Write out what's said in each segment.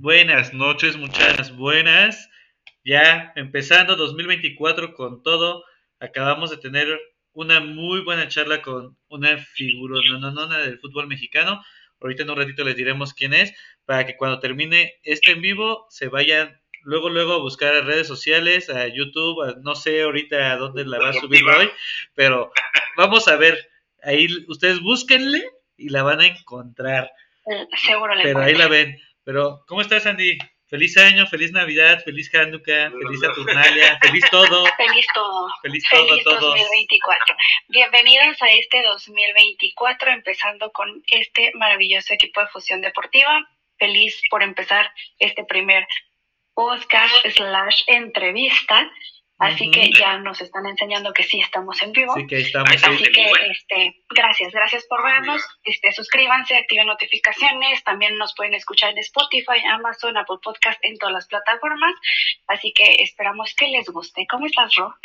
Buenas noches, muchachas buenas. Ya empezando 2024 con todo, acabamos de tener una muy buena charla con una figura nona del fútbol mexicano. Ahorita en un ratito les diremos quién es, para que cuando termine este en vivo se vayan luego luego a buscar a redes sociales, a YouTube, no sé ahorita a dónde la va a subir hoy, pero vamos a ver, ahí ustedes búsquenle y la van a encontrar. Seguro la Pero ahí la ven. Pero, ¿cómo estás, Andy? Feliz año, feliz Navidad, feliz Hanukkah, feliz Saturnalia, feliz todo. Feliz todo. Feliz todo feliz todos. 2024. Bienvenidos a este 2024, empezando con este maravilloso equipo de Fusión Deportiva. Feliz por empezar este primer podcast slash entrevista. Así que ya nos están enseñando que sí estamos en vivo. Sí, que estamos. Así que, este, gracias, gracias por vernos. Este, suscríbanse, activen notificaciones. También nos pueden escuchar en Spotify, Amazon, Apple Podcast, en todas las plataformas. Así que esperamos que les guste. ¿Cómo estás, Ro?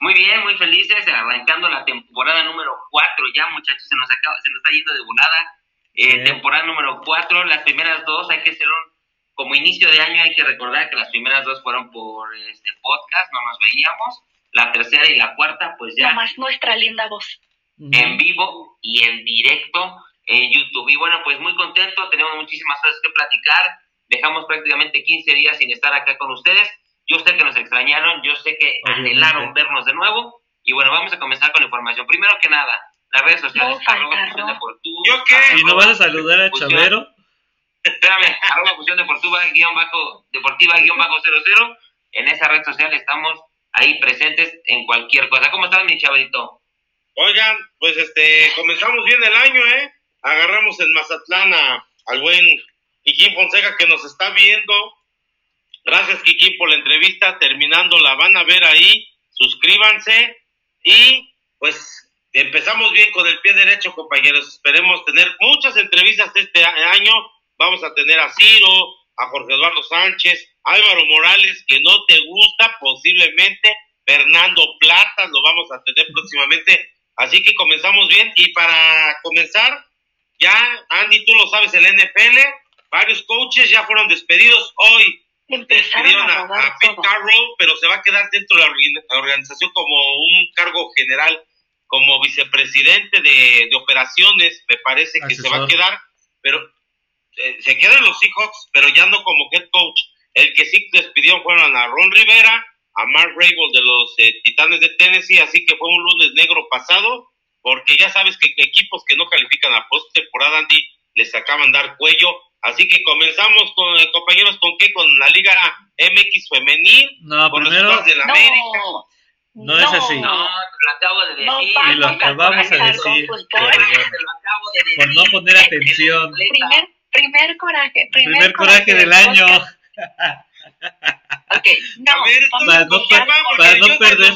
Muy bien, muy felices, arrancando la temporada número 4 ya, muchachos, se nos acaba, se nos está yendo de volada. Eh, temporada número 4, las primeras dos hay que hacer un, como inicio de año hay que recordar que las primeras dos fueron por este podcast, no nos veíamos. La tercera y la cuarta, pues ya Nomás nuestra linda voz. en vivo y en directo en YouTube. Y bueno, pues muy contento, tenemos muchísimas cosas que platicar. Dejamos prácticamente 15 días sin estar acá con ustedes. Yo sé que nos extrañaron, yo sé que Obviamente. anhelaron vernos de nuevo. Y bueno, vamos a comenzar con la información. Primero que nada, las redes sociales, No, arroba ¿Yo qué? arroba ¿Y no vas a saludar a Fusión- Chavero? Espérame, arroba Fusión Deportiva, guion bajo, deportiva, guion bajo 00. En esa red social estamos ahí presentes en cualquier cosa. ¿Cómo estás, mi chavalito? Oigan, pues este, comenzamos bien el año, ¿eh? Agarramos en Mazatlán a- al buen Kikín Fonseca que nos está viendo. Gracias, Kikín, por la entrevista. Terminando, la van a ver ahí. Suscríbanse. Y pues empezamos bien con el pie derecho, compañeros. Esperemos tener muchas entrevistas este año. Vamos a tener a Ciro, a Jorge Eduardo Sánchez, Álvaro Morales, que no te gusta posiblemente. Fernando Plata, lo vamos a tener próximamente. Así que comenzamos bien. Y para comenzar, ya, Andy, tú lo sabes, el NFL, varios coaches ya fueron despedidos. Hoy despidieron a a, Pete. Carroll, pero se va a quedar dentro de la orga- la organización como un cargo general, como vicepresidente de, de operaciones, me parece que se va a quedar, pero eh, se quedan los Seahawks, pero ya no como head coach. El que sí despidieron fueron a Ron Rivera, a Mark Rabel de los eh, Titanes de Tennessee, así que fue un lunes negro pasado, porque ya sabes que, que equipos que no califican a postemporada, Andy, les acaban de dar cuello. Así que comenzamos con eh, compañeros con qué, con la Liga MX femenil, No, con los primero, Estados de la No, América. No es así. No, te lo acabo de No decir. vamos Y lo a acabamos de comenzar decir. con que- fútbol. Te lo acabo de decir. por no poner atención. Primer, primer coraje. Primer, Primer coraje del año. Ok, no, a ver, vamos Para no para el no perder.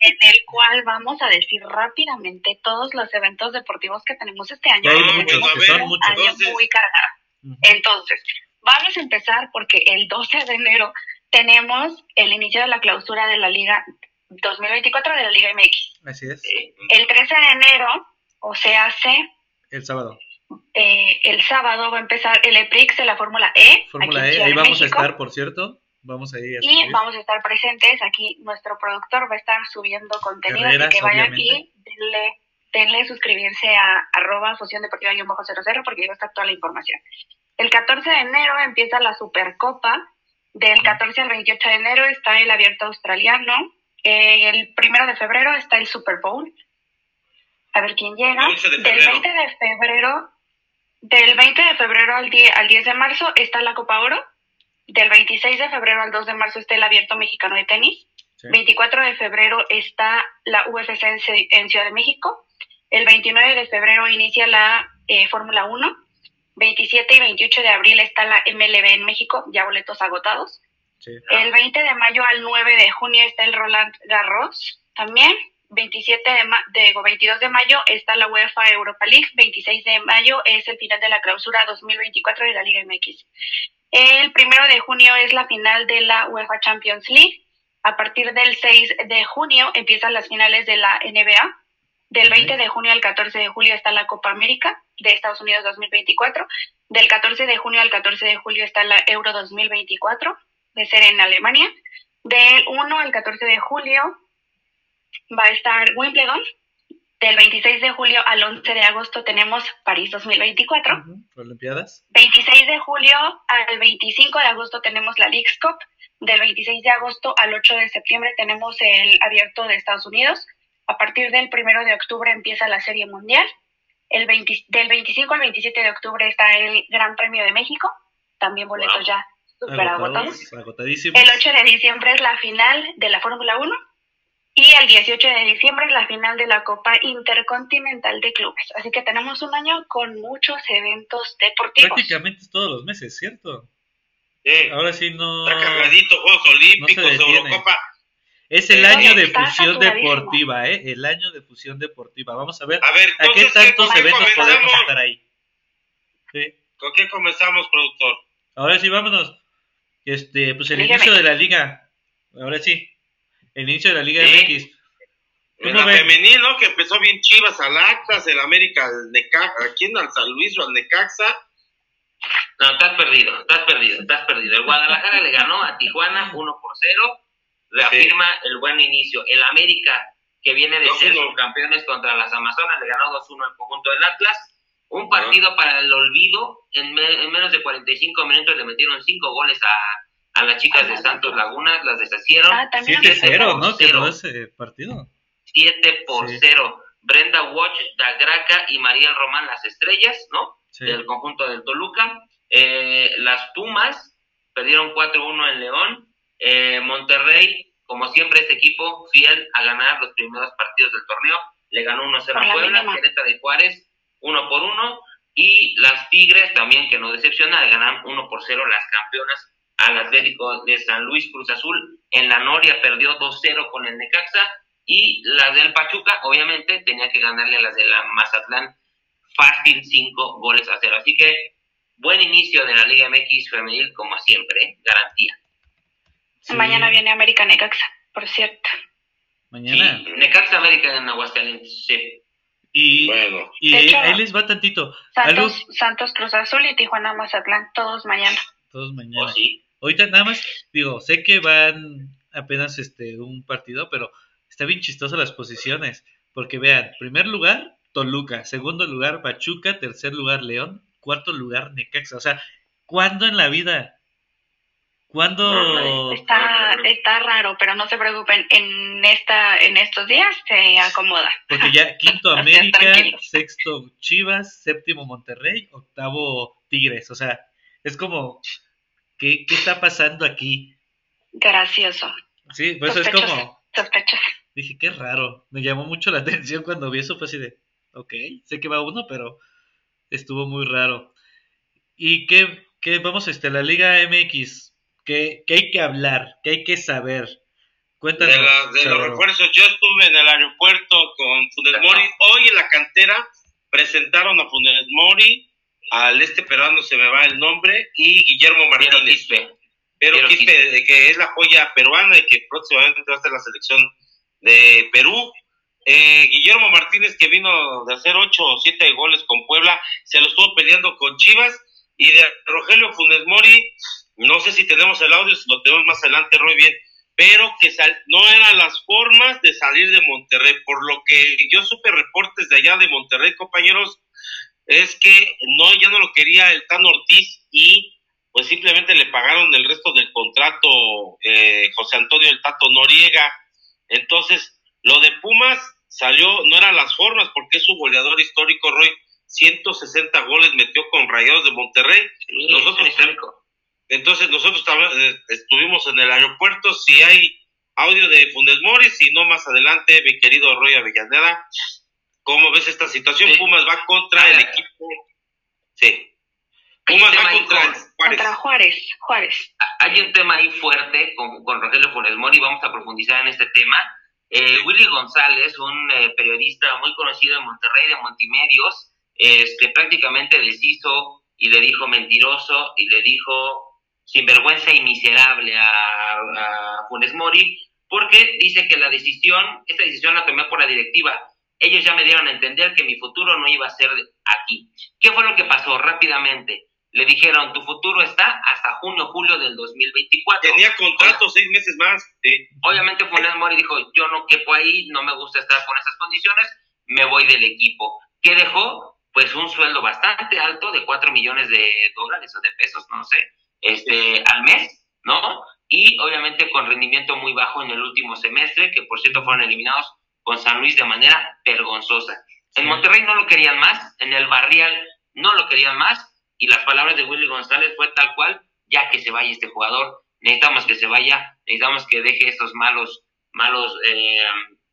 En el cual vamos a decir rápidamente todos los eventos deportivos que tenemos este año. Hay muchos, tenemos que son muchos. año Entonces- muy cargado. Entonces, vamos a empezar porque el 12 de enero tenemos el inicio de la clausura de la Liga 2024 de la Liga MX. Así es, El 13 de enero, o sea, hace el sábado. Eh, el sábado va a empezar el EPRIX de la Fórmula E. Fórmula E, ahí vamos a México. estar, por cierto. Vamos a ir a Y subir. vamos a estar presentes aquí. Nuestro productor va a estar subiendo contenido. Carreras, así que vayan obviamente. aquí, denle, denle suscribirse a arroba fusión deportiva 00 porque ahí va a estar toda la información. El 14 de enero empieza la Supercopa. Del 14 al 28 de enero está el abierto australiano. Eh, el primero de febrero está el Super Bowl. A ver quién llega. El 11 de Del febrero. 20 de febrero, del 20 de febrero al 10, al 10 de marzo está la Copa Oro. Del 26 de febrero al 2 de marzo está el Abierto Mexicano de Tenis. Sí. 24 de febrero está la UFC en, Ci- en Ciudad de México. El 29 de febrero inicia la eh, Fórmula 1. 27 y 28 de abril está la MLB en México, ya boletos agotados. Sí. El 20 de mayo al 9 de junio está el Roland Garros también. 27 de, ma- de 22 de mayo está la UEFA Europa League. 26 de mayo es el final de la clausura 2024 de la Liga MX. El primero de junio es la final de la UEFA Champions League. A partir del 6 de junio empiezan las finales de la NBA. Del 20 de junio al 14 de julio está la Copa América. de Estados Unidos 2024. Del 14 de junio al 14 de julio está la Euro 2024, de ser en Alemania. Del 1 al 14 de julio va a estar Wimbledon. Del 26 de julio al 11 de agosto tenemos París 2024. Olimpiadas. 26 de julio al 25 de agosto tenemos la Leagues Cup. Del 26 de agosto al 8 de septiembre tenemos el Abierto de Estados Unidos. A partir del 1 de octubre empieza la Serie Mundial. El del 25 al 27 de octubre está el Gran Premio de México. También boletos ya super agotados. El 8 de diciembre es la final de la Fórmula 1 y el 18 de diciembre es la final de la Copa Intercontinental de Clubes. Así que tenemos un año con muchos eventos deportivos. Prácticamente todos los meses, ¿cierto? Ahora sí no. Está cargadito, Juegos Olímpicos, Eurocopa. Es el año de fusión deportiva, ¿eh? El año de fusión deportiva. Vamos a ver a, ver, ¿a qué tantos eventos podemos estar ahí. ¿Con qué comenzamos, productor? Ahora sí, vámonos. Este, pues el inicio de la liga. Ahora sí. El inicio de la Liga MX. En la femenil, ¿no? Que empezó bien Chivas al Atlas, el América al Necaxa, aquí en al San Luis o al Necaxa. No, estás perdido, estás perdido, estás perdido. El Guadalajara le ganó a Tijuana 1 por 0, reafirma el buen inicio. El América, que viene de ser campeones contra las Amazonas, le ganó 2-1 al conjunto del Atlas. Un partido para el olvido, en, en, menos de 45 minutos le metieron 5 goles a, a las chicas de Santos Laguna, las deshacieron. 7-0, ah, ¿no? Quedó ese partido. 7 por 0. Brenda Watch, Dagraca y María Román, las estrellas, ¿no? Del conjunto del Toluca. Eh, las Pumas perdieron 4-1 en León. Eh, Monterrey, como siempre, este equipo fiel a ganar los primeros partidos del torneo. Le ganó 1-0 a Puebla, Querétaro de Juárez, 1 por 1. Y las Tigres también, que no decepciona, le ganan 1 por 0 las campeonas al Atlético de San Luis Cruz Azul. En la Noria perdió 2-0 con el Necaxa y las del Pachuca, obviamente, tenía que ganarle a las de la Mazatlán fácil 5 goles a 0. Así que buen inicio de la Liga MX femenil, como siempre, ¿eh? garantía. Mañana viene América Necaxa, por cierto. Mañana. Necaxa América en Aguascalientes, sí. Y, bueno. y ahí les va tantito. Santos, Santos Cruz Azul y Tijuana Mazatlán, todos mañana. Todos mañana. Oh, Ahorita nada más, digo, sé que van apenas este un partido, pero está bien chistoso las posiciones. Porque vean, primer lugar, Toluca, segundo lugar, Pachuca, tercer lugar, León, cuarto lugar, Necaxa. O sea, ¿cuándo en la vida? ¿Cuándo? Está, está raro, pero no se preocupen, en esta, en estos días se acomoda. Porque ya quinto América, sexto Chivas, séptimo Monterrey, octavo Tigres. O sea, es como, ¿qué, qué está pasando aquí? Gracioso. Sí, pues es como... Sospechoso. Dije, qué raro. Me llamó mucho la atención cuando vi eso, fue así de, ok, sé que va uno, pero estuvo muy raro. ¿Y qué, qué vamos, este, la Liga MX? ¿Qué, qué hay que hablar? ¿Qué hay que saber? Cuéntanos. De, los refuerzos, yo estuve en el aeropuerto con Funes Mori. Hoy en la cantera presentaron a Funes Mori, al este peruano se me va el nombre, y Guillermo Martínez. Pero Quispe, que es la joya peruana y que próximamente va a ser la selección de Perú. Eh, Guillermo Martínez, que vino de hacer 8 o 7 goles con Puebla, se lo estuvo peleando con Chivas. Y de Rogelio Funes Mori, no sé si tenemos el audio, si lo tenemos más adelante, Roy, bien, pero que no eran las formas de salir de Monterrey. Por lo que yo supe reportes de allá de Monterrey, compañeros, es que no ya no lo quería el Tan Ortiz y pues simplemente le pagaron el resto del contrato eh, José Antonio el Tato Noriega. Entonces, lo de Pumas salió, no eran las formas, porque es su goleador histórico, Roy. 160 goles metió con Rayados de Monterrey. nosotros, entonces, nosotros eh, estuvimos en el aeropuerto. Si hay audio de Fundes Mori, si no, más adelante, mi querido Roy Avellaneda, ¿cómo ves esta situación? Pumas va contra el equipo. Sí. Pumas va contra, Juárez. Juárez. Hay un tema ahí fuerte con, con Rogelio Funes Mori, vamos a profundizar en este tema. Eh, Willy González, un eh, periodista muy conocido en Monterrey de Multimedios, este, prácticamente deshizo y le dijo mentiroso y le dijo sinvergüenza y miserable a, a Funes Mori, porque dice que la decisión, esta decisión la tomé por la directiva. Ellos ya me dieron a entender que mi futuro no iba a ser aquí. ¿Qué fue lo que pasó rápidamente? Le dijeron, tu futuro está hasta junio, julio del 2024. Tenía contrato seis meses más. Obviamente Funes Mori dijo, yo no quepo ahí, no me gusta estar con esas condiciones, me voy del equipo. ¿Qué dejó? Pues un sueldo bastante alto de 4 millones de dólares o de pesos, no sé, este, al mes, ¿no? Y obviamente con rendimiento muy bajo en el último semestre, que por cierto fueron eliminados con San Luis de manera vergonzosa. En Monterrey no lo querían más, en el Barrial no lo querían más, y las palabras de Willy González fue tal cual, ya que se vaya este jugador, necesitamos que se vaya, necesitamos que deje estos malos, malos, eh,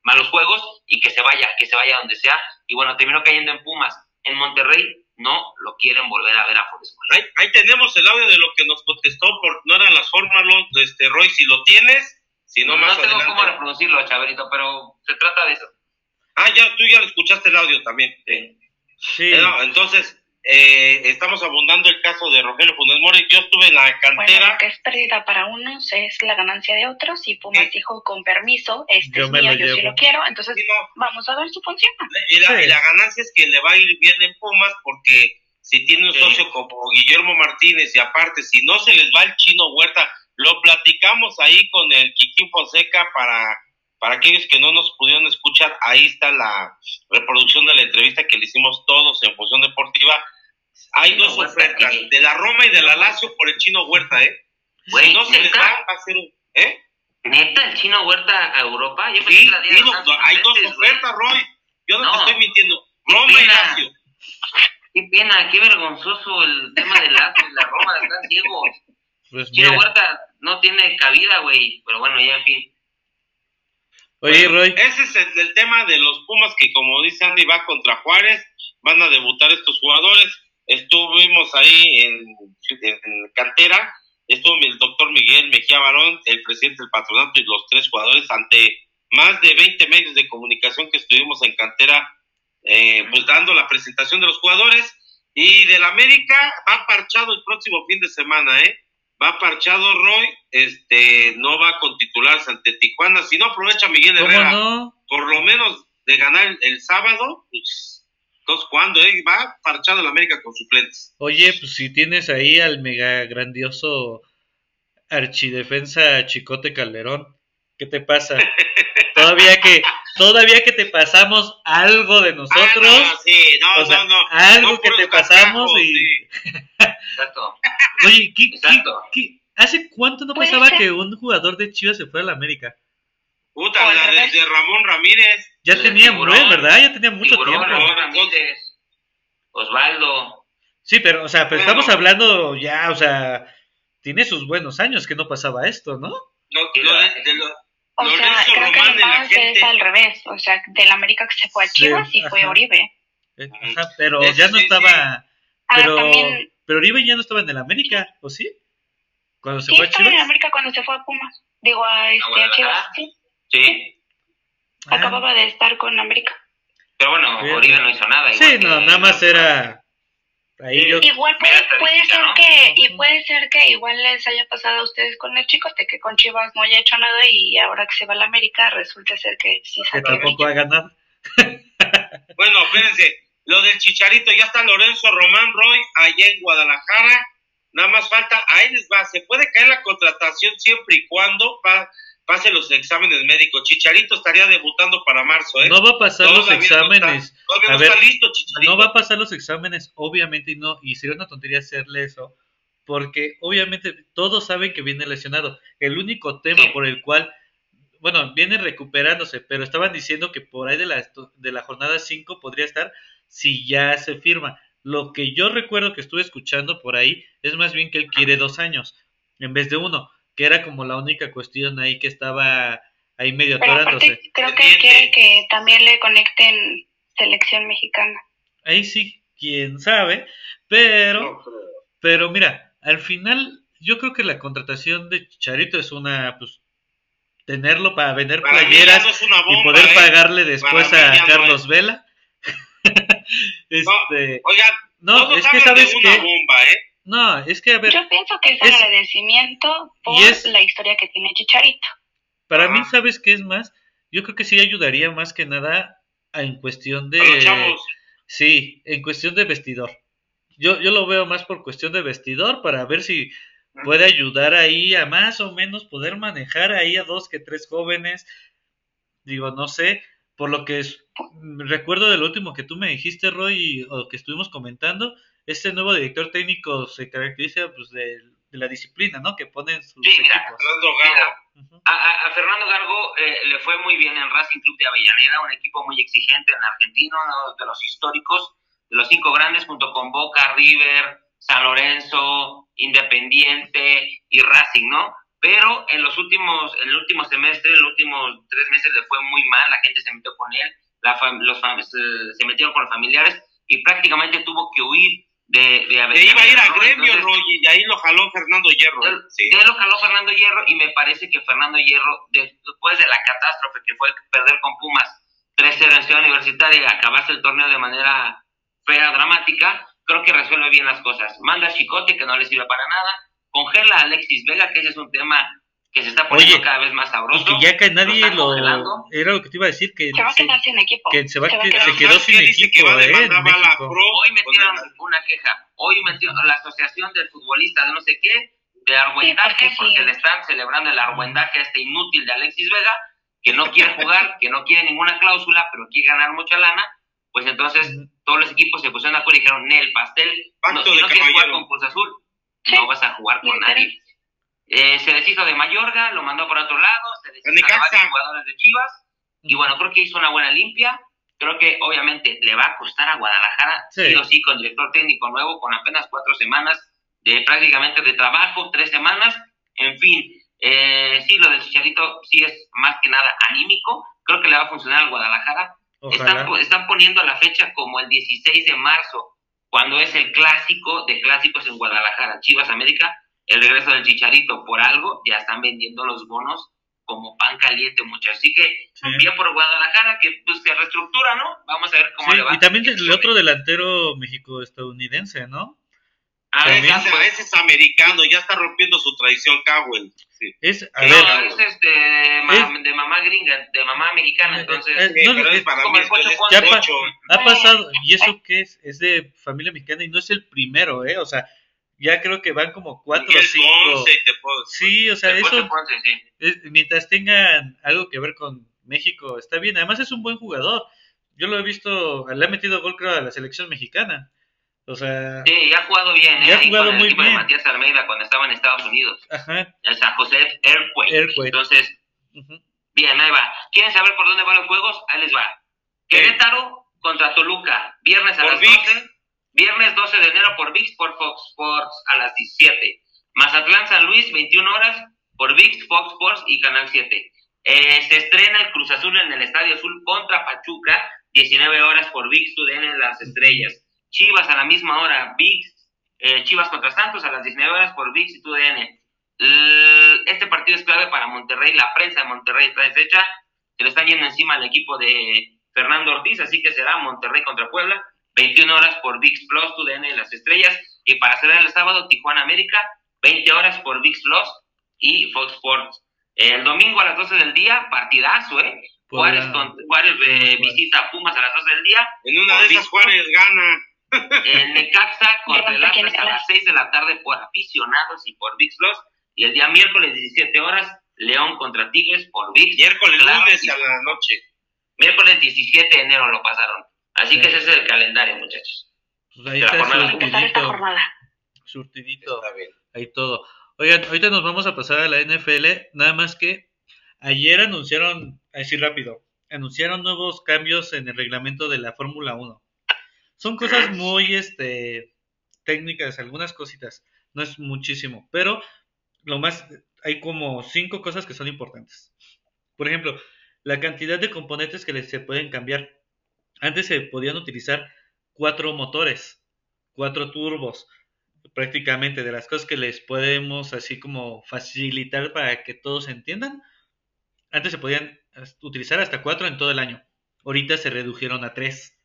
malos juegos y que se vaya, que se vaya donde sea. Y bueno, terminó cayendo en Pumas. En Monterrey no lo quieren volver a ver a Forest ahí, ahí, tenemos el audio de lo que nos contestó, por, no eran las formas, este, Roy, si lo tienes, si no, más No tengo cómo reproducirlo, Chaverito, pero se trata de eso. Ah, ya, tú ya lo escuchaste el audio también. Sí. sí. Eh, entonces, eh, estamos abundando el caso de Rogelio Funes Mori. Yo estuve en la cantera. Bueno, que es pérdida para unos es la ganancia de otros. Y Pumas dijo con permiso, este es mío, yo sí lo quiero. Entonces, vamos a ver si funciona. Y la, y la, ganancia es que le va a ir bien en Pumas porque si tiene un socio como Guillermo Martínez y aparte, si no se les va el chino Huerta, lo platicamos ahí con el Quiquín Fonseca para para aquellos que no nos pudieron escuchar, ahí está la reproducción de la entrevista que le hicimos todos en Función Deportiva. Hay dos ofertas, de la Roma y de la Lazio por el Chino Huerta, ¿eh? si no se les va a hacer un... ¿Eh? ¿Neta el Chino Huerta a Europa? Yo sí, la hay dos ofertas, Roy. Yo no, te estoy mintiendo. Roma y Lazio. Qué pena, qué vergonzoso el tema de Lazio y la Roma, están ciegos. Pues Chino Huerta no tiene cabida, güey. Pero bueno, ya en fin. Oye, Roy. Ese es el, tema de los Pumas que, como dice Andy, va contra Juárez. Van a debutar estos jugadores. Estuvimos ahí en, cantera. Estuvo el doctor Miguel Mejía Barón, el presidente del patronato y los tres jugadores ante más de 20 medios de comunicación que estuvimos en cantera, eh, pues dando la presentación de los jugadores. Y del América va parchado el próximo fin de semana, ¿eh? Va parchado Roy, este, no va con titularse ante Tijuana, si no aprovecha Miguel Herrera, por lo menos de ganar el, sábado, pues, entonces cuando eh? va parchado el América con suplentes. Oye, pues si tienes ahí al mega grandioso archidefensa Chicote Calderón, ¿qué te pasa? todavía que todavía que te pasamos algo de nosotros, ah, sí, no, no, no, algo que te pasamos y Exacto. Oye, ¿qué, hace cuánto no pasaba que un jugador de Chivas se fuera a la América? Puta, la de, Ramón Ramírez. Ya tenía, ¿verdad? Ya tenía mucho tiempo. Ramón Ramírez, Osvaldo. Sí, pero, o sea, pero estamos hablando ya, o sea, tiene sus buenos años que no pasaba esto, ¿no? No, o sea, creo que el es al revés, o sea, del América que se fue a Chivas y fue Oribe. Ajá, pero ya no estaba, pero, pero Oribe ya no estaba en el América, ¿o sí? Cuando se fue a Chivas. estaba en el América cuando se fue a Pumas. Digo, a, este, a Chivas, sí. Sí. Acababa de estar con América. Pero bueno, Oribe no hizo nada. Sí, no, nada más era... Ahí yo... Igual puede, puede ser que y puede ser que igual les haya pasado a ustedes con el de que con Chivas no haya hecho nada y ahora que se va a la América resulta ser que sí Que tampoco ha ganado. bueno, espérense, lo del Chicharito, ya está Lorenzo Román Roy allá en Guadalajara. Nada más falta, ahí les va, se puede caer la contratación siempre y cuando pase los exámenes médicos. Chicharito estaría debutando para marzo, ¿eh? No va a pasar los exámenes. no, va a pasar los exámenes, obviamente, y no, y sería una tontería hacerle eso, porque obviamente todos saben que viene lesionado. El único tema por el cual bueno, viene recuperándose, pero estaban diciendo que por ahí de la, de la jornada 5 podría estar si ya se firma. Lo que yo recuerdo que estuve escuchando por ahí es más bien que él quiere dos años en vez de uno, que era como la única cuestión ahí que estaba ahí medio atorándose. Creo que quiere que también le conecten selección mexicana. Ahí sí, quién sabe, pero, pero mira, al final yo creo que la contratación de Charito es una, pues, tenerlo para vender playeras y poder ¿eh? pagarle después a Carlos Vela este, no, es que sabes que ¿eh? No, es que a ver, yo pienso que es, agradecimiento por la historia que tiene Chicharito. Para mí, ¿sabes qué es más? Yo creo que sí ayudaría más que nada en cuestión de Sí, en cuestión de vestidor. Yo, yo lo veo más por cuestión de vestidor para ver si puede ayudar ahí a más o menos poder manejar ahí a dos que tres jóvenes. Digo, no sé, por lo que es, recuerdo del último que tú me dijiste, Roy, o que estuvimos comentando, este nuevo director técnico se caracteriza pues de, la disciplina, ¿no? Que ponen sus Sí, mira, equipos. Fernando. Ujú. A, a- a Fernando Gargo eh, le fue muy bien en Racing Club de Avellaneda, un equipo muy exigente en Argentina, uno de los históricos, de los cinco grandes, junto con Boca, River, San Lorenzo, Independiente y Racing, ¿no? Pero en los últimos, en el último semestre, en los últimos tres meses le fue muy mal, la gente se metió con él, la fam- los fam- se, se metieron con los familiares y prácticamente tuvo que huir de, iba a ir a gremio, Entonces, Roy, y ahí lo jaló Fernando Hierro. Sí. de él lo jaló Fernando Hierro y me parece que Fernando Hierro, de- después de la catástrofe que fue perder con Pumas 3-0 en Ciudad Universitaria y acabarse el torneo de manera fea, dramática, creo que resuelve bien las cosas. Manda a Chicote, que no le sirve para nada, congela a Alexis Vega, que ese es un tema que se está poniendo Oye, cada vez más Y sabroso. que ya que nadie lo... Era lo que te iba a decir, que Se va a quedar sin equipo. que se va que- se sin quedó ¿Sabes sin que equipo, ¿eh? En México. Hoy metieron una queja, hoy metió la Asociación del Futbolista de no sé qué, de argüendaje, porque sí. porque le están celebrando el argüendaje a este inútil de Alexis Vega, que no quiere jugar, que no quiere ninguna cláusula, pero quiere ganar mucha lana, pues entonces todos los equipos se pusieron de acuerdo y dijeron, Nel, pastel, Pacto no, si no quieres jugar con Cruz Azul, Sí. no vas a jugar con nadie. Eh, se deshizo de Mayorga, lo mandó por otro lado, se deshizo de varios jugadores de Chivas, y bueno, creo que hizo una buena limpia. Creo que obviamente le va a costar a Guadalajara, sí, Sí. o sí, con director técnico nuevo, con apenas cuatro semanas de prácticamente de trabajo, tres semanas. En fin, eh, sí, lo del Chicharito sí es más que nada anímico. Creo que le va a funcionar al Guadalajara. Están, están poniendo la fecha como el 16 de marzo, cuando es el clásico de clásicos en Guadalajara, Chivas América, el regreso del Chicharito por algo, ya están vendiendo los bonos como pan caliente, muchachos. Así que Sí. bien por Guadalajara, que pues, se reestructura, ¿no? Vamos a ver cómo Sí, le va. y también el otro delantero México-estadounidense, ¿no? Ah, también esa, Ese, pues, ese es americano, ya está rompiendo su tradición Cowell. Sí. Es, a no, ver, es este, de, ma- de mamá gringa, de mamá mexicana, entonces... Eh, no, pero eh, es para como mí el. Ya pa- ha pasado, y eso que es, es de familia mexicana y no es el primero, ¿eh? O sea, ya creo que van como cuatro o cinco. Te puedo- Sí, o sea, eso, Ponce, sí. es- mientras tengan algo que ver con México, está bien. Además es un buen jugador. Yo lo he visto, le ha metido gol creo a la selección mexicana. O sea, Sí, y ha jugado bien, ¿eh? Y ha jugado muy equipo de bien. Matías Almeida cuando estaba en Estados Unidos. ajá, El San José Airquake. Airquake. Entonces, bien, ahí va. ¿Quieren saber por dónde van los juegos? Ahí les va. Querétaro contra Toluca, viernes a Por las ViX. 12. Viernes 12 de enero por VIX, por Fox Sports a las 17. Mazatlán San Luis, 21 horas, por VIX, Fox Sports y Canal 7. Eh, se estrena el Cruz Azul en el Estadio Azul contra Pachuca, 19 horas por VIX, TUDN Las Estrellas. Chivas a la misma hora, VIX, eh, Chivas contra Santos a las 19 horas por VIX y TUDN. Este partido es clave para Monterrey, la prensa de Monterrey está deshecha, se le están yendo encima al equipo de Fernando Ortiz, así que será Monterrey contra Puebla, 21 horas por VIX Plus, TUDN Las Estrellas, y para cerrar el sábado, Tijuana América, 20 horas por VIX Plus y Fox Sports. El domingo a las 12 del día, partidazo, ¿eh? Por Juárez, con- Juárez eh, visita a Pumas a las 12 del día, En una de esas. Juárez gana. el Necaxa contra el Atlas a las 6 de la tarde por aficionados y por VIX Plus, y el día miércoles 17 horas, León contra Tigres por VIX. Miércoles, Claro, lunes y- a la noche. Miércoles 17 de enero lo pasaron. Así Sí. que ese es el calendario, muchachos. Pues ahí De la está surtidito, surtidito, Está bien. ahí todo. Oigan, ahorita nos vamos a pasar a la NFL, nada más que ayer anunciaron, así rápido, anunciaron nuevos cambios en el reglamento de la Fórmula 1. Son cosas muy este técnicas, algunas cositas, no es muchísimo, pero lo más hay como cinco cosas que son importantes. Por ejemplo, la cantidad de componentes que les- se pueden cambiar. Antes se podían utilizar cuatro motores, cuatro turbos, prácticamente de las cosas que les podemos así como facilitar para que todos entiendan. Antes se podían utilizar hasta cuatro en todo el año. Ahorita se redujeron a tres.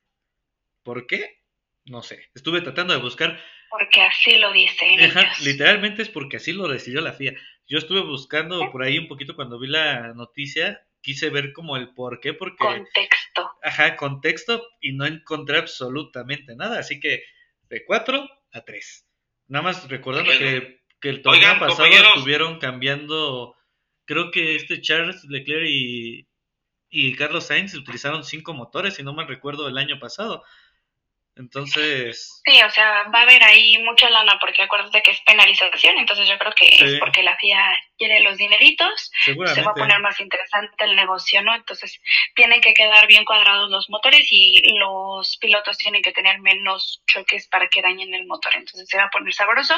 ¿Por qué? No sé. Estuve tratando de buscar Porque así lo dicen Ajá, literalmente es porque así lo decidió la FIA. Yo estuve buscando por ahí un poquito cuando vi la noticia quise ver como el por qué, porque... Contexto. Ajá, contexto y no encontré absolutamente nada, así que de 4 a 3. Nada más recordando que, que el torneo Oigan, pasado compañeros. estuvieron cambiando, creo que este Charles Leclerc y, y Carlos Sainz utilizaron cinco motores, si no mal recuerdo, el año pasado. Entonces, Sí, o sea, va a haber ahí mucha lana porque acuérdate que es penalización, entonces yo creo que Sí. es porque la FIA quiere los dineritos, se va a poner más interesante el negocio, ¿no? Entonces tienen que quedar bien cuadrados los motores y los pilotos tienen que tener menos choques para que dañen el motor, entonces se va a poner sabroso.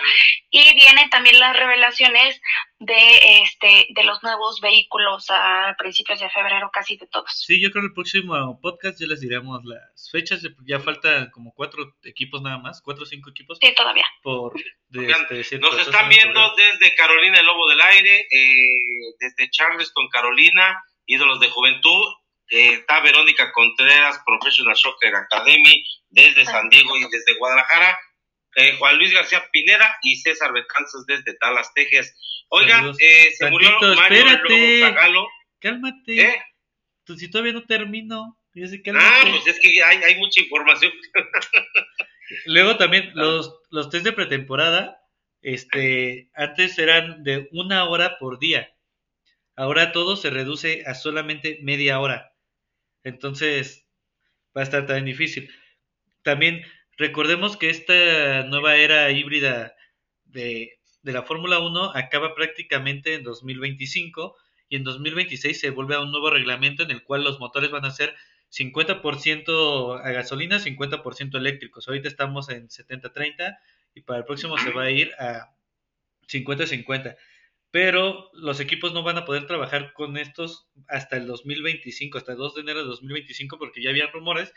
Y vienen también las revelaciones de este de los nuevos vehículos a principios de febrero, casi de todos. Sí, yo creo que el próximo podcast ya les diremos las fechas. Ya faltan como cuatro equipos nada más, cuatro o cinco equipos Sí, todavía. por de, Oigan, este, cierto Nos están en viendo desde Carolina, el Lobo del Aire, eh, desde Charleston, Carolina, ídolos de juventud. eh, está Verónica Contreras, Professional Soccer Academy, desde San Diego y desde Guadalajara. eh, Juan Luis García Pineda y César Betanzos desde Dallas, Texas. Oigan, eh, se murió Tantito, Mario el espérate. Lobo Zagalo. Cálmate. ¿Eh? Tú, si todavía no termino. Yo sé, Ah, pues es que hay, hay mucha información. Luego también los, los test de pretemporada, este, antes eran de una hora por día. Ahora todo se reduce a solamente media hora. Entonces, va a estar tan difícil. También recordemos que esta nueva era híbrida de, de la Fórmula 1 acaba prácticamente en 2025 y en 2026 se vuelve a un nuevo reglamento en el cual los motores van a ser 50% a gasolina, 50% eléctricos. Ahorita estamos en 70-30 y para el próximo se va a ir a 50-50. Pero los equipos no van a poder trabajar con estos hasta el 2025, hasta el 2 de enero de 2025, porque ya habían rumores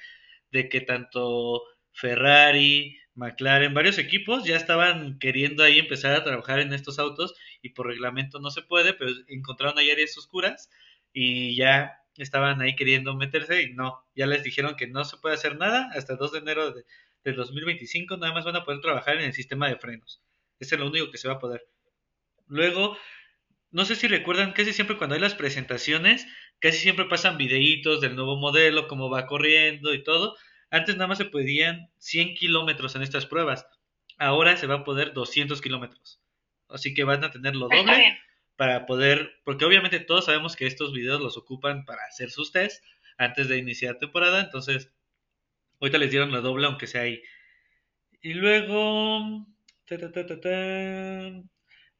de que tanto Ferrari, McLaren, varios equipos ya estaban queriendo ahí empezar a trabajar en estos autos y por reglamento no se puede, pero encontraron ahí áreas oscuras y ya estaban ahí queriendo meterse y no, ya les dijeron que no se puede hacer nada hasta el 2 de enero de, del 2025, nada más van a poder trabajar en el sistema de frenos. Ese es lo único que se va a poder. Luego, no sé si recuerdan, casi siempre cuando hay las presentaciones, casi siempre pasan videitos del nuevo modelo, cómo va corriendo y todo. Antes nada más se podían 100 kilómetros en estas pruebas. Ahora se va a poder 200 kilómetros. Así que van a tener lo doble. Para poder, porque obviamente todos sabemos que estos videos los ocupan para hacer sus tests antes de iniciar temporada, entonces ahorita les dieron la doble aunque sea ahí. Y luego,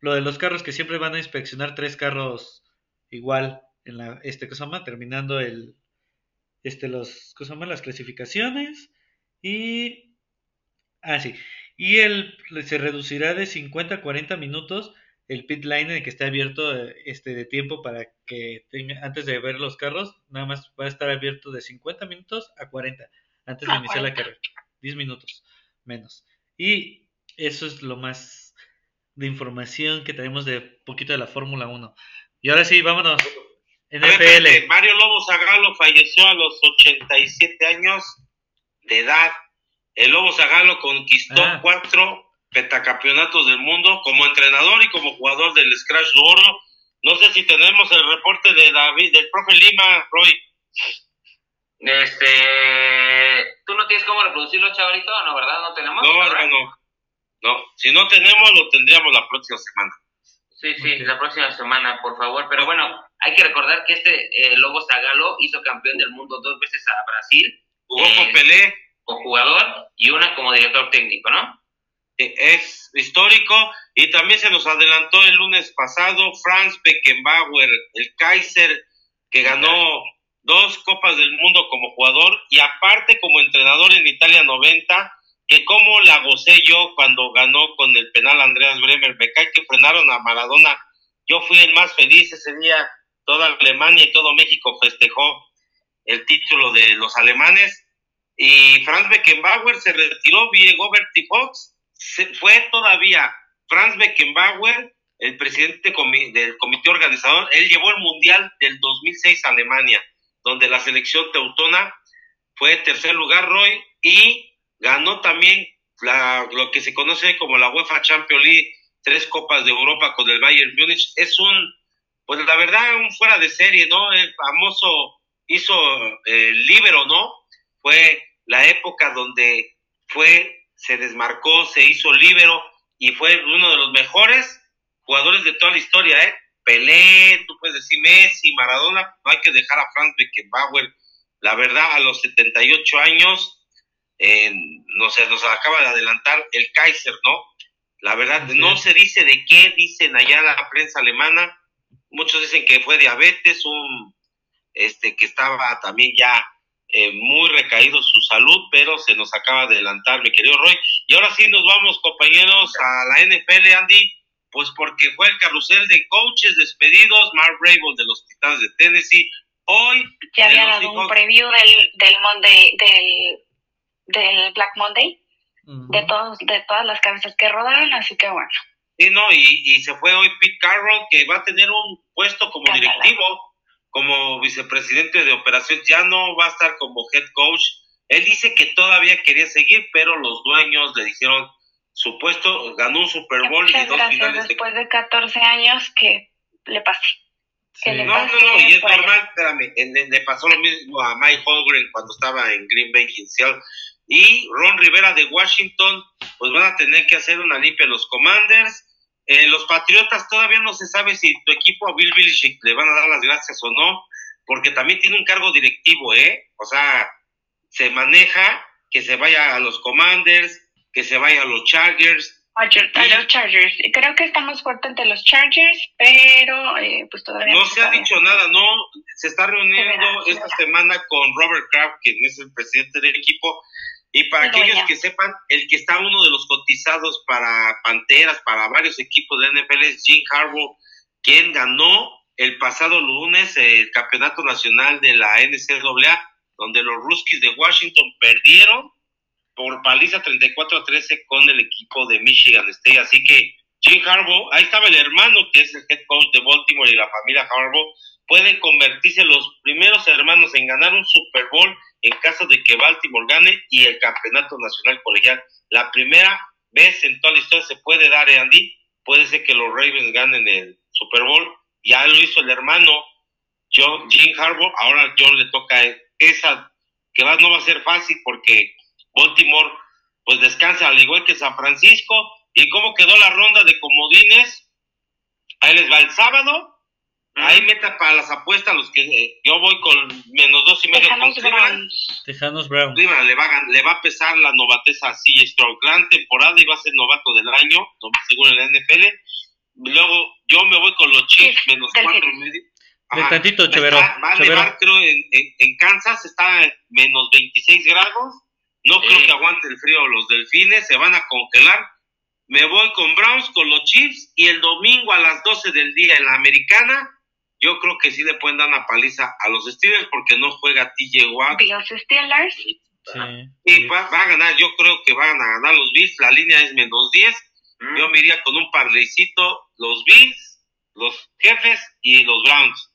lo de los carros que siempre van a inspeccionar tres carros igual en la, este, ¿qué se llama? Terminando el, este, los, ¿qué se llama? Las clasificaciones y, ah, sí, y el, se reducirá de 50 a 40 minutos el pit line en el que esté abierto este de tiempo para que tenga, antes de ver los carros, nada más va a estar abierto de 50 minutos a 40 antes de iniciar la 40. carrera. 10 minutos menos. Y eso es lo más de información que tenemos de poquito de la Fórmula 1. Y ahora sí, vámonos. A ver, NFL. Mario Lobo Zagalo falleció a los 87 años de edad. El Lobo Zagalo conquistó Ah. cuatro petacampeonatos del mundo como entrenador y como jugador del Scratch de Oro. No sé si tenemos el reporte de David, del profe Lima, Roy. Este, ¿tú no tienes cómo reproducirlo, chavalito? No, ¿verdad? No tenemos. No, hermano. No, si no tenemos, lo tendríamos la próxima semana. Sí, sí, la próxima semana, por favor. Pero bueno, hay que recordar que este eh, Lobo Zagalo hizo campeón del mundo dos veces a Brasil, Jugó Eh, con Pelé, como jugador, y una como director técnico, ¿no? Es histórico y también se nos adelantó el lunes pasado Franz Beckenbauer, el Kaiser, que ganó dos Copas del Mundo como jugador y aparte como entrenador en Italia 90, que como la gocé yo cuando ganó con el penal Andreas Bremer, me cae que frenaron a Maradona, yo fui el más feliz ese día, toda Alemania y todo México festejó el título de los alemanes. Y Franz Beckenbauer se retiró, llegó Bertie Fox, se fue todavía Franz Beckenbauer, el presidente del comité organizador, él llevó el Mundial del 2006 a Alemania, donde la selección teutona fue tercer lugar, Roy, y ganó también la- lo que se conoce como la UEFA Champions League, tres copas de Europa con el Bayern Múnich. Es un pues la verdad, un fuera de serie, ¿no? El famoso hizo el eh, libero, ¿no? Fue la época donde fue, se desmarcó, se hizo libero y fue uno de los mejores jugadores de toda la historia, ¿eh? Pelé, tú puedes decir Messi, Maradona, no hay que dejar a Franz Beckenbauer. La verdad, a los 78 años, eh, no sé, nos acaba de adelantar el Kaiser, ¿no? La verdad, no se dice de qué dicen allá la prensa alemana. Muchos dicen que fue diabetes, un este que estaba también ya eh, muy recaído su salud, pero se nos acaba de adelantar, mi querido Roy. Y ahora sí nos vamos, compañeros, a la NFL, Andy, pues porque fue el carrusel de coaches despedidos, Mark Rabel de los Titanes de Tennessee. Hoy ya había dado un preview del, del Monday, del, del Black Monday, de todos, de todas las cabezas que rodaron, así que bueno. Sí, no, y, y se fue hoy Pete Carroll, que va a tener un puesto como directivo como vicepresidente de operaciones, ya no va a estar como head coach. Él dice que todavía quería seguir, pero los dueños le dijeron su puesto, ganó un Super Bowl y dos finales. Después de... 14 años que le pase. no, no, no, y es normal, espérame, le, pasó lo mismo a Mike Holgren cuando estaba en Green Bay y Ron Rivera de Washington, pues van a tener que hacer una limpia los Commanders eh, los Patriotas todavía no se sabe si tu equipo a Bill Belichick le van a dar las gracias o no, porque también tiene un cargo directivo, ¿eh? O sea, se maneja que se vaya a los Commanders, que se vaya a los Chargers. A, los Chargers. Creo que está más fuerte entre los Chargers, pero eh, pues todavía no, se, ha dicho nada, ¿no? Se está reuniendo esta semana con Robert Kraft, quien es el presidente del equipo, y para aquellos que sepan, el que está uno de los cotizados para Panteras, para varios equipos de NFL es Jim Harbaugh, quien ganó el pasado lunes el campeonato nacional de la NCAA, donde los Ruskies de Washington perdieron por paliza 34 a 13 con el equipo de Michigan State. Así que Jim Harbaugh, ahí estaba el hermano que es el head coach de Baltimore y la familia Harbaugh, pueden convertirse los primeros hermanos en ganar un Super Bowl en caso de que Baltimore gane y el campeonato nacional colegial. La primera vez en toda la historia se puede dar, ¿eh, Andy. Puede ser que los Ravens ganen el Super Bowl. Ya lo hizo el hermano John, Jim Harbaugh. Ahora John le toca esa, que va, no va a ser fácil porque Baltimore pues descansa al igual que San Francisco. ¿Y cómo quedó la ronda de comodines? Ahí les va el sábado Ahí meta para las apuestas los que eh, yo voy con menos dos y medio Tejanos con Brown. Tejanos Brown. le va, a, le va a pesar la novateza así, Stroke. Gran temporada y va a ser novato del año, en la NFL. Luego yo me voy con los Chiefs menos cuatro y medio. De tantito, Chévero. Va, a llevar, creo, en, en, Kansas está menos 26 grados. No creo que aguante el frío los delfines, se van a congelar. Me voy con Browns, con los Chiefs y el domingo a las 12 del día en la americana yo creo que sí le pueden dar una paliza a los Steelers porque no juega TJ Watt. Los Steelers. Sí, va, a ganar, yo creo que van a ganar los Bills, la línea es menos 10. Mm. Yo me iría con un parlecito, los Bills, los jefes y los Browns.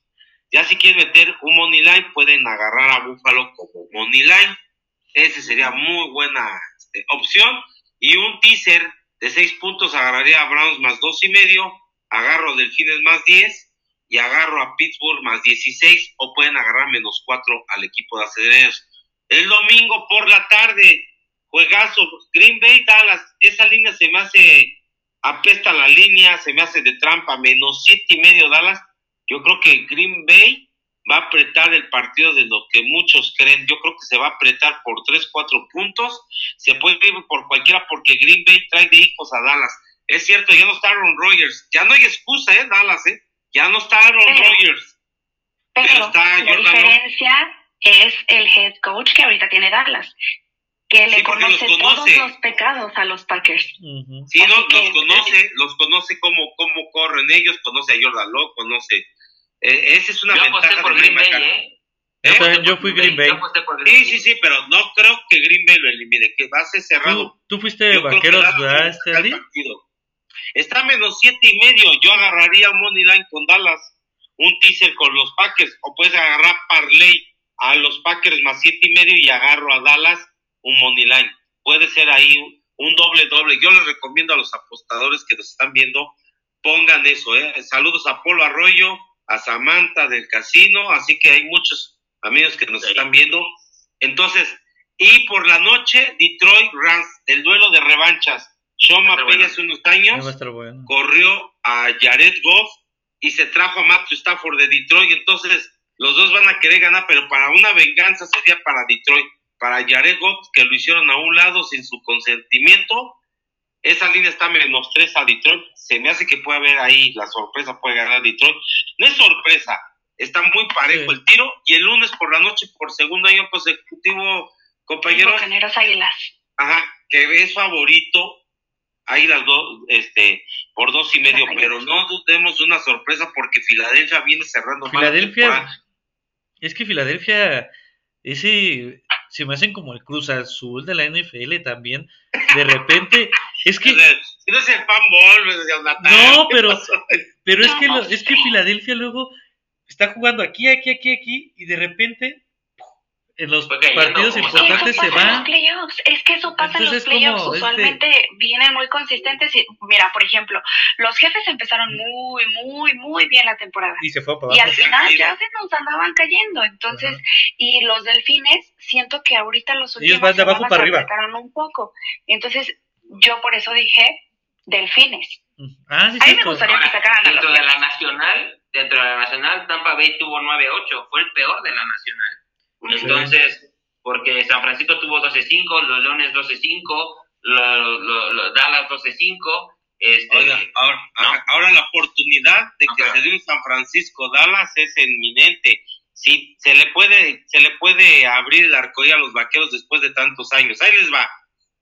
Ya si quieren meter un money line, pueden agarrar a Buffalo como money line. Ese sería muy buena este, opción. Y un teaser de 6 puntos agarraría a Browns más dos y medio, agarro Delfines más 10 y agarro a Pittsburgh más 16 o pueden agarrar menos 4 al equipo de aceleros. El domingo por la tarde, juegazo, Green Bay, Dallas, esa línea se me hace, apesta la línea, se me hace de trampa, menos siete y medio Dallas. Yo creo que Green Bay va a apretar el partido de lo que muchos creen. Yo creo que se va a apretar por 3, 4 puntos. Se puede ir por cualquiera porque Green Bay trae de hijos a Dallas. Es cierto, ya no está Aaron Rodgers. Ya no hay excusa, ¿eh? Dallas, ¿eh? Ya no está Aaron Rodgers. Pero, la diferencia es el head coach que ahorita tiene Dallas, que le conoce, todos los pecados a los Packers. Sí, los, conoce, los conoce cómo, cómo corren ellos, conoce a Jordan Love, conoce. Eh, esa es una ventaja por Green Bay, ¿eh? ¿Eh? Yo, fui Green Bay. Sí, sí, sí, pero no creo que Green Bay lo elimine, que va a ser cerrado. ¿Tú, fuiste vaqueros, ¿verdad, este Está menos siete y medio. Yo agarraría un money line con Dallas, un teaser con los Packers, o puedes agarrar parlay a los Packers más siete y medio y agarro a Dallas un money line. Puede ser ahí un, doble doble. Yo les recomiendo a los apostadores que nos están viendo, pongan eso, ¿eh? Saludos a Polo Arroyo, a Samantha del casino, así que hay muchos amigos que nos están viendo. Entonces, y por la noche, Detroit Rams, el duelo de revanchas. Sean McVay hace unos años corrió a Jared Goff y se trajo a Matthew Stafford de Detroit. Entonces, los dos van a querer ganar, pero para una venganza sería para Detroit. Para Jared Goff, que lo hicieron a un lado sin su consentimiento. Esa línea está menos tres a Detroit. Se me hace que puede haber ahí la sorpresa, puede ganar Detroit. No es sorpresa, está muy parejo el tiro. Y el lunes por la noche, por segundo año consecutivo, compañero. Águilas. Ajá, que es favorito ahí las dos, este, por dos y medio, pero no. dudemos de una sorpresa porque Filadelfia viene cerrando Filadelfia, es que Filadelfia, ese, se me hacen como el Cruz Azul de la NFL también, de repente, es que... no es el No, pero, pero es que, es que Filadelfia luego está jugando aquí, aquí, aquí, aquí, y de repente en los partidos importantes se va. Es que eso pasa en los playoffs. Este Usualmente vienen muy consistentes. Y, mira, por ejemplo, los jefes empezaron muy, muy, muy bien la temporada. Y se fue Y al final ya se nos andaban cayendo. Entonces, y los delfines, siento que ahorita los últimos Ellos van de abajo para arriba. un poco. Entonces, yo por eso dije delfines. Ah, sí, a mí me gustaría que sacaran dentro de la nacional, dentro de la nacional, Tampa Bay tuvo 9-8, fue el peor de la nacional. Entonces, porque San Francisco tuvo 12-5, los Leones 12-5, Dallas 12-5. Este, ahora, la oportunidad de que se dé un San Francisco Dallas es inminente. Sí, se le puede, se le puede abrir el arcoíris a los vaqueros después de tantos años. Ahí les va.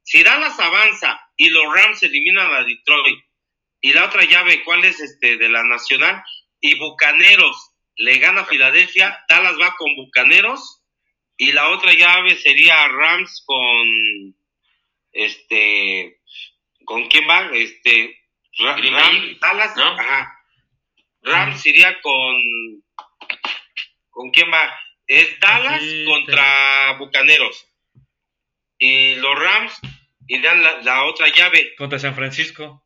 Si Dallas avanza y los Rams eliminan a Detroit, y la otra llave, ¿cuál es este de la nacional? Y Bucaneros le gana a Filadelfia, Dallas va con Bucaneros y la otra llave sería Rams con este con quién va este Rams Dallas ajá. Rams iría con con quién va es Dallas contra Bucaneros. Y los Rams irían la, la otra llave. Contra San Francisco.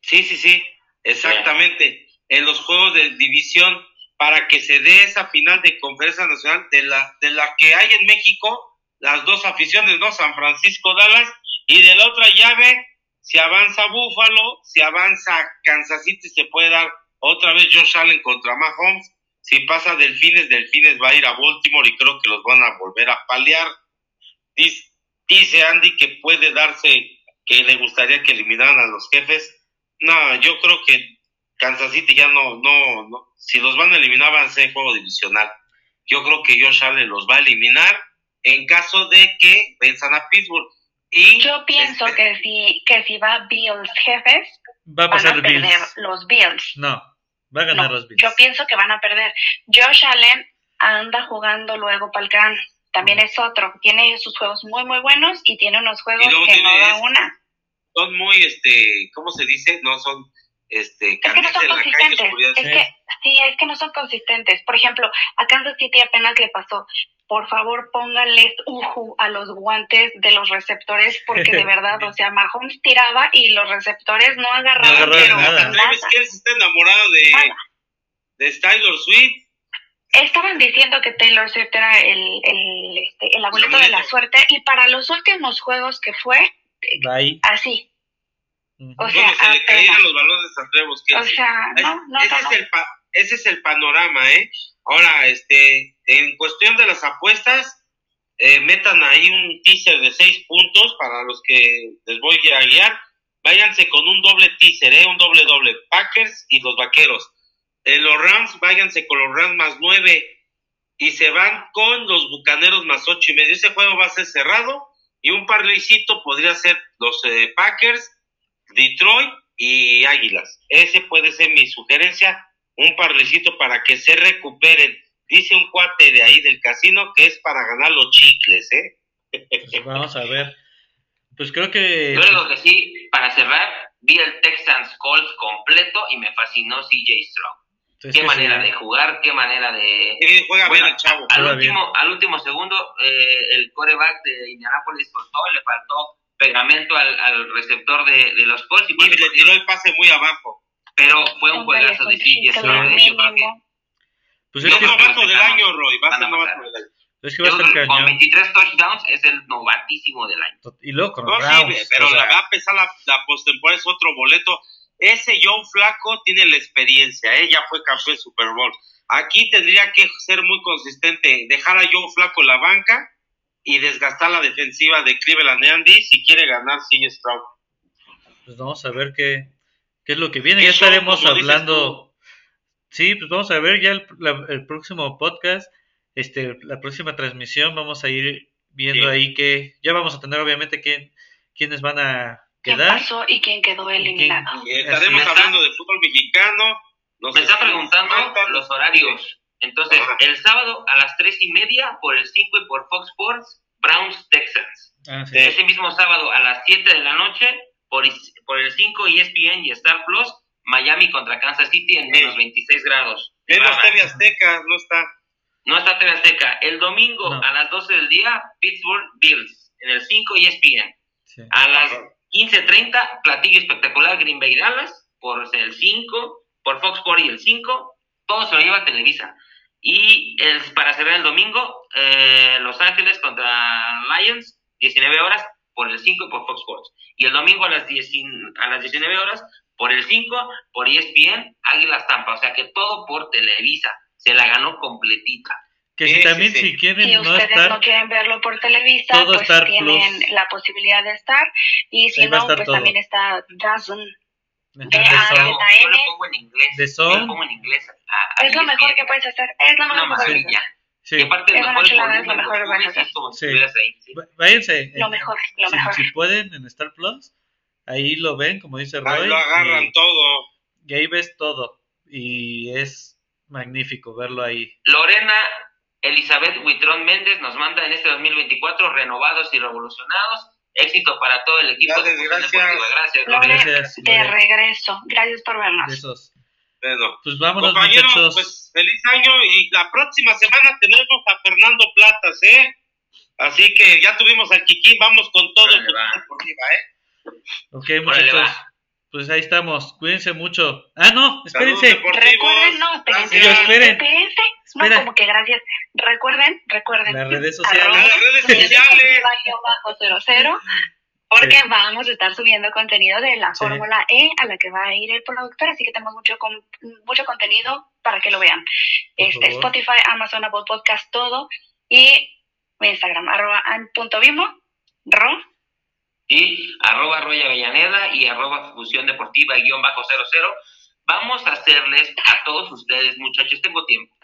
Sí sí sí exactamente. En los juegos de división para que se dé esa final de conferencia nacional de la, de la que hay en México, las dos aficiones, ¿no? San Francisco, Dallas, y de la otra llave, si avanza Búfalo, si avanza Kansas City, se puede dar otra vez Josh Allen contra Mahomes, si pasa Delfines, Delfines va a ir a Baltimore y creo que los van a volver a paliar. Dice, dice Andy que puede darse, que le gustaría que eliminaran a los jefes. No, yo creo que Kansas City ya no, no, no, si los van a eliminar van a ser juego divisional. Yo creo que Josh Allen los va a eliminar en caso de que venzan a Pittsburgh. Y yo pienso este que si que si va Bills jefes va a pasar van a perder los Bills. No, va a ganar los Bills. Yo pienso que van a perder. Josh Allen anda jugando luego para el gran. También es otro. Tiene sus juegos muy muy buenos y tiene unos juegos que no da una. Son muy este, ¿cómo se dice? No son este, es que no son consistentes. es que, sí, es que no son consistentes. Por ejemplo, a Kansas City apenas le pasó. Por favor, pónganles uju a los guantes de los receptores, porque de verdad, o sea, Mahomes tiraba y los receptores no agarraban. No nada. ¿Sabes que él está enamorado de, de Taylor Swift? Estaban diciendo que Taylor Swift era el, el, este, el abuelito de la suerte, y para los últimos juegos que fue, así, o sea, se le caían los balones a Trevor O sea, no, no, ese, Es el ese es el panorama, ¿eh? Ahora, este, en cuestión de las apuestas, eh, metan ahí un teaser de seis puntos para los que les voy a guiar. Váyanse con un doble teaser, ¿eh? Un doble doble. Packers y los Vaqueros. En los Rams, váyanse con los Rams más nueve y se van con los Bucaneros más ocho y medio. Ese juego va a ser cerrado y un parlecito podría ser los eh, Packers Detroit y Águilas. Ese puede ser mi sugerencia, un parlecito para que se recuperen. Dice un cuate de ahí del casino que es para ganar los chicles, ¿eh? Pues vamos a ver. Pues creo que... Yo lo que sí, para cerrar, vi el Texans Colts completo y me fascinó CJ Strong. qué manera de jugar, qué manera de... juega bien el chavo. Al último, al último segundo, eh, el coreback de Indianapolis soltó, le faltó pegamento al, al receptor de, de, los Colts. Y, le tiró el pase muy abajo. pero fue un juegazo de ¿eh? Yo creo que mínimo. Pues es Es que, creo novato del año, Roy. Va a ser novato del año. es que va a yo estar creo que con cañón. 23 touchdowns es el novatísimo del año. Y luego con No, los sí, Browns. pero o sea, la va a pesar la, la postemporada, es otro boleto. Ese Joe Flaco tiene la experiencia, ¿eh? ya fue campeón de Super Bowl. Aquí tendría que ser muy consistente, dejar a Joe Flaco en la banca y desgastar la defensiva de Cleveland Andy si quiere ganar CJ Stroud. pues vamos a ver qué, qué es lo que viene. ¿Qué Ya estaremos hablando. Sí, pues vamos a ver ya el, la- el próximo podcast, este, la próxima transmisión. Vamos a ir viendo Sí. ahí que ya vamos a tener obviamente quién, quiénes van a ¿Quién quedar. pasó y quién quedó eliminado? Y estaremos hablando de fútbol mexicano. Nos Me está están preguntando los horarios. Entonces, Ajá. el sábado a las 3 y media por el 5 y por Fox Sports, Browns Texans. Ah, sí. Ese mismo sábado a las 7 de la noche por, por el 5 ESPN y Star Plus, Miami contra Kansas City en menos 26 grados. Menos Brava. TV Azteca, no está. No está TV Azteca. El domingo No. a las 12 del día, Pittsburgh Bills en el 5 ESPN. sí. A las Ajá. 15.30, platillo espectacular Green Bay Dallas, por el 5, por Fox Sports y el 5, todo se lo lleva a Televisa. Y el- para cerrar el domingo, eh, Los Ángeles contra Lions, 19 horas, por el 5 y por Fox Sports. Y el domingo a las, 10 a las 19 horas, por el 5, por ESPN, Águilas Tampa. O sea que todo por Televisa. Se la ganó completita. Que Sí, si sí, también sí. si quieren Si no ustedes estar, no quieren verlo por Televisa, pues tienen Plus. la posibilidad de estar. Y si no, pues todo. también está DAZN. De de Yo lo- yo lo pongo en inglés. The Yo lo pongo en inglés. a- a Es lo mejor que puedes hacer. Es lo mejor que puedes hacer. sí. Y aparte Es mejor es lo mejor que hacer. Sí. ahí. sí. Váyanse. Lo eh, mejor, lo si, mejor. si pueden en Star Plus, ahí lo ven, como dice Ahí Roy. lo agarran y- todo. y ahí ves todo. Y es magnífico verlo ahí. Lorena Elizabeth Huitrón Méndez nos manda en este 2024 renovados y revolucionados. Éxito para todo el equipo Gracias, gracias. Deportiva. Gracias. Gracias, de regreso. Gracias por vernos. esos. Bueno, Pues vámonos, compañeros, muchachos. pues feliz año y la próxima semana tenemos a Fernando Platas, ¿eh? Así que ya tuvimos al Kikín, vamos con todo Órale, el va. deportiva, ¿eh? Ok, muchachos. Pues ahí estamos. Cuídense mucho. Ah, no, espérense. Recuerden, no, espérense, espérense. No, como que gracias. Recuerden, recuerden. Las redes arroba sociales. Las redes sociales. Deportiva guion bajo cero cero, porque Sí. vamos a estar subiendo contenido de la Sí. Fórmula E a la que va a ir el productor, así que tenemos mucho con- mucho contenido para que lo vean. Este, favor. Spotify, Amazon, Apple Podcast, todo. Y mi Instagram, arroba an punto vimo, ro, Y arroba Roy Avellaneda y arroba Fusión Deportiva guion bajo 00. Vamos a hacerles a todos ustedes, muchachos, tengo tiempo.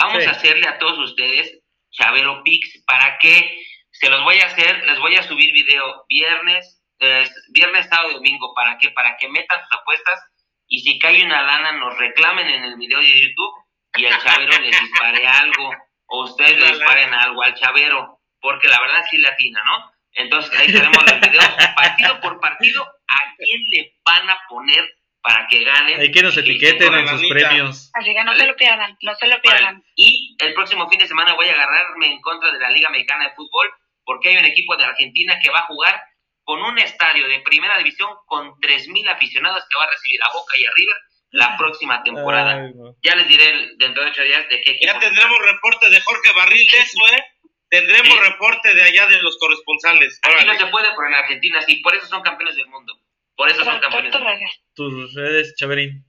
Vamos Sí. a hacerle a todos ustedes Chavero Pix para que se los voy a hacer, les voy a subir video viernes, eh, viernes, sábado y domingo. ¿Para qué? Para que metan sus apuestas y si cae una lana nos reclamen en el video de YouTube y el Chavero les dispare algo o ustedes le disparen algo al Chavero, porque la verdad sí le atina, ¿no? Entonces ahí tenemos los videos partido por partido a quién le van a poner para que ganen. Hay que nos etiqueten en sus premios. así que no Vale. se lo pierdan, no se lo Vale. pierdan. Y el próximo fin de semana voy a agarrarme en contra de la Liga Mexicana de Fútbol porque hay un equipo de Argentina que va a jugar con un estadio de primera división con 3.000 aficionados que va a recibir a Boca y a River la próxima temporada. Ay, no. Ya les diré dentro de ocho días de qué equipo. Ya tendremos reporte de Jorge Barril de eso, ¿eh? Tendremos Sí. reporte de allá de los corresponsales. Aquí no se puede, pero en Argentina sí. Por eso son campeones del mundo. Por eso son campeones del mundo. Tus redes, Chaverín.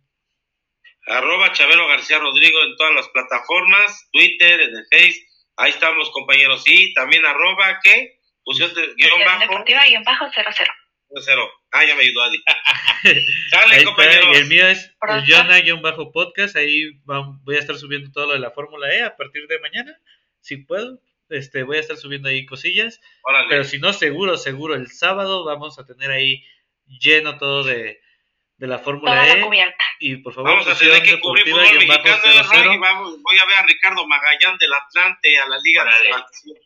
Arroba Chavero García Rodrigo en todas las plataformas, Twitter, en el Face. Ahí estamos, compañeros. Y también arroba, ¿qué? Fusión de guion bajo Deportiva guion bajo cero cero. cero. Ah, ya me ayudó Adi. Ahí Sale, está. compañeros. Y el mío es Pronto. Jonah-podcast. Ahí voy a estar subiendo todo lo de la Fórmula E a partir de mañana. Si puedo. Este, voy a estar subiendo ahí cosillas. Órale. Pero si no, seguro, seguro, el sábado vamos a tener ahí lleno todo de, de la Fórmula la E. Y por favor, Vamos a tener que cubrir fútbol bajo mexicano, y vamos, voy a ver a Ricardo Magallán del Atlante a la Liga de. Expansión.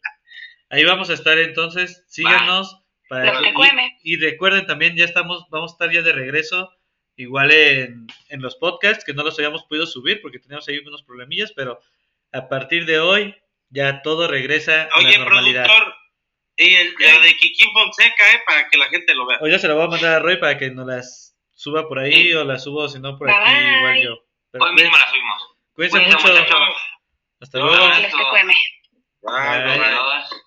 Ahí vamos a estar entonces, síganos. Para Los que y- y, recuerden también, ya estamos, vamos a estar ya de regreso, igual en, en los podcasts, que no los habíamos podido subir porque teníamos ahí unos problemillas, pero a partir de hoy ya todo regresa a Oye, la normalidad. productor, y el, la de Kikín Fonseca, ¿eh? Para que la gente lo vea. Hoy ya se la voy a mandar a Roy para que nos las suba por ahí o la subo, si no por aquí, Bye. igual yo. Pero Hoy mismo la subimos. cuídense Cuídense, mucho. Hasta luego. TQM. Bye, bye, bye. Adiós.